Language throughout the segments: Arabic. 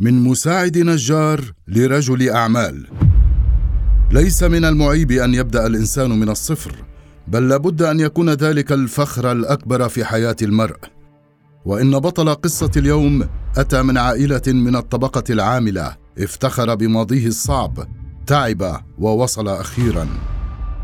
من مساعد نجار لرجل أعمال. ليس من المعيب أن يبدأ الإنسان من الصفر بل لابد أن يكون ذلك الفخر الأكبر في حياة المرء. وإن بطل قصة اليوم أتى من عائلة من الطبقة العاملة افتخر بماضيه الصعب تعب ووصل أخيرا.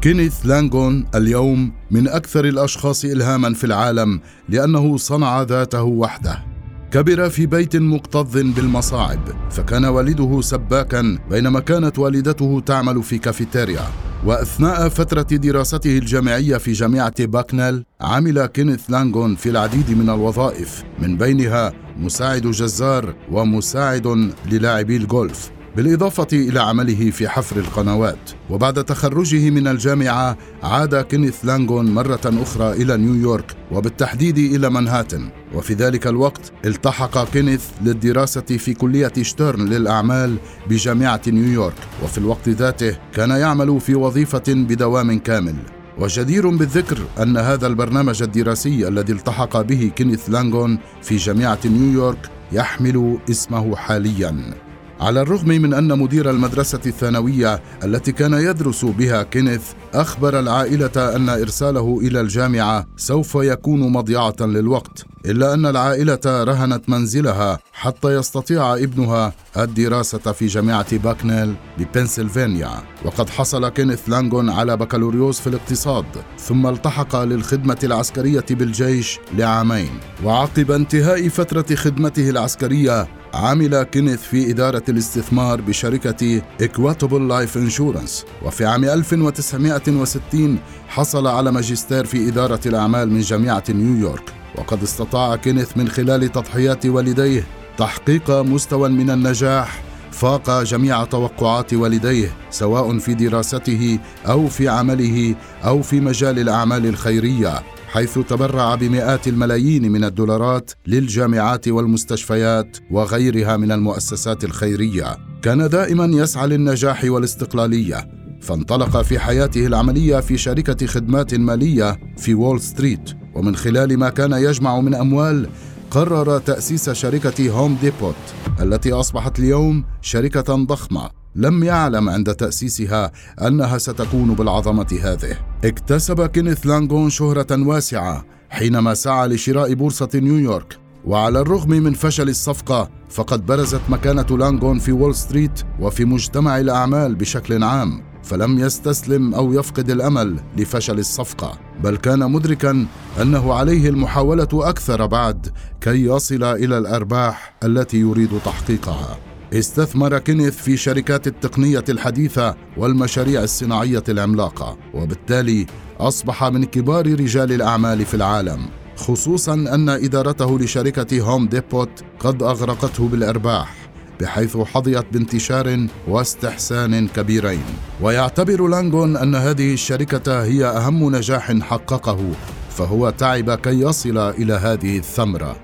كينيث لانغون اليوم من أكثر الأشخاص الهاما في العالم لأنه صنع ذاته وحده. كبر في بيت مكتظ بالمصاعب فكان والده سباكا بينما كانت والدته تعمل في كافيتيريا. وأثناء فترة دراسته الجامعية في جامعة باكنيل عمل كينيث لانغون في العديد من الوظائف من بينها مساعد جزار ومساعد للاعبي الجولف بالإضافة إلى عمله في حفر القنوات. وبعد تخرجه من الجامعة عاد كينيث لانغون مرة أخرى إلى نيويورك وبالتحديد إلى منهاتن. وفي ذلك الوقت التحق كينيث للدراسة في كلية شتيرن للأعمال بجامعة نيويورك. وفي الوقت ذاته كان يعمل في وظيفة بدوام كامل. وجدير بالذكر أن هذا البرنامج الدراسي الذي التحق به كينيث لانغون في جامعة نيويورك يحمل اسمه حالياً. على الرغم من أن مدير المدرسة الثانوية التي كان يدرس بها كينيث أخبر العائلة أن إرساله إلى الجامعة سوف يكون مضيعة للوقت. إلا أن العائلة رهنت منزلها حتى يستطيع ابنها الدراسة في جامعة باكنيل ببنسلفانيا. وقد حصل كينيث لانغون على بكالوريوس في الاقتصاد ثم التحق للخدمة العسكرية بالجيش لعامين. وعقب انتهاء فترة خدمته العسكرية عمل كينيث في إدارة الاستثمار بشركة Equitable Life Insurance. وفي عام 1960 حصل على ماجستير في إدارة الأعمال من جامعة نيويورك. وقد استطاع كينيث من خلال تضحيات والديه تحقيق مستوى من النجاح فاق جميع توقعات والديه سواء في دراسته أو في عمله أو في مجال الأعمال الخيرية حيث تبرع بمئات الملايين من الدولارات للجامعات والمستشفيات وغيرها من المؤسسات الخيرية. كان دائما يسعى للنجاح والاستقلالية فانطلق في حياته العملية في شركة خدمات مالية في وول ستريت. ومن خلال ما كان يجمع من أموال قرر تأسيس شركة هوم ديبوت التي أصبحت اليوم شركة ضخمة. لم يعلم عند تأسيسها أنها ستكون بالعظمة هذه. اكتسب كينيث لانغون شهرة واسعة حينما سعى لشراء بورصة نيويورك وعلى الرغم من فشل الصفقة فقد برزت مكانة لانغون في وول ستريت وفي مجتمع الأعمال بشكل عام. فلم يستسلم أو يفقد الأمل لفشل الصفقة بل كان مدركا أنه عليه المحاولة أكثر بعد كي يصل إلى الأرباح التي يريد تحقيقها. استثمر كينيث في شركات التقنية الحديثة والمشاريع الصناعية العملاقة وبالتالي أصبح من كبار رجال الأعمال في العالم خصوصا أن إدارته لشركة هوم ديبوت قد أغرقته بالأرباح. بحيث حظيت بانتشار واستحسان كبيرين. ويعتبر لانغون أن هذه الشركة هي أهم نجاح حققه فهو تعب كي يصل إلى هذه الثمرة.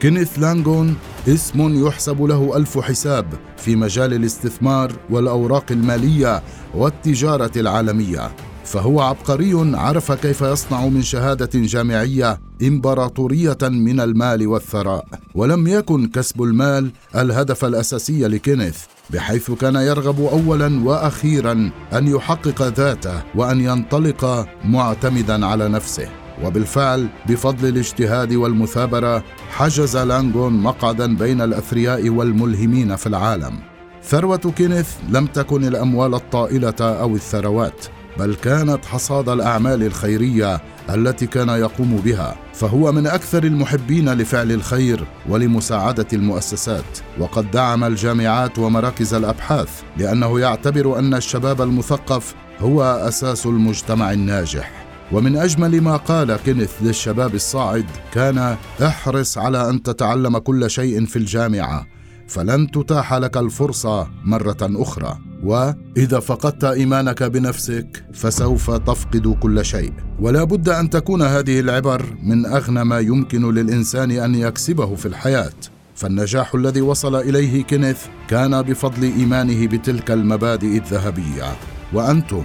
كينيث لانغون اسم يحسب له ألف حساب في مجال الاستثمار والأوراق المالية والتجارة العالمية. فهو عبقري عرف كيف يصنع من شهادة جامعية إمبراطورية من المال والثراء ولم يكن كسب المال الهدف الأساسي لكينيث بحيث كان يرغب اولا وأخيرا أن يحقق ذاته وأن ينطلق معتمدا على نفسه. وبالفعل بفضل الاجتهاد والمثابرة حجز لانغون مقعدا بين الأثرياء والملهمين في العالم. ثروة كينيث لم تكن الأموال الطائلة أو الثروات. بل كانت حصاد الأعمال الخيرية التي كان يقوم بها فهو من أكثر المحبين لفعل الخير ولمساعدة المؤسسات. وقد دعم الجامعات ومراكز الأبحاث لأنه يعتبر أن الشباب المثقف هو أساس المجتمع الناجح. ومن أجمل ما قال كينيث للشباب الصاعد كان احرص على أن تتعلم كل شيء في الجامعة فلن تتاح لك الفرصة مرة أخرى. وإذا فقدت إيمانك بنفسك فسوف تفقد كل شيء. ولا بد أن تكون هذه العبر من أغنى ما يمكن للإنسان أن يكسبه في الحياة. فالنجاح الذي وصل إليه كينيث كان بفضل إيمانه بتلك المبادئ الذهبية. وأنتم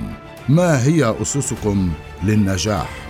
ما هي أسسكم للنجاح؟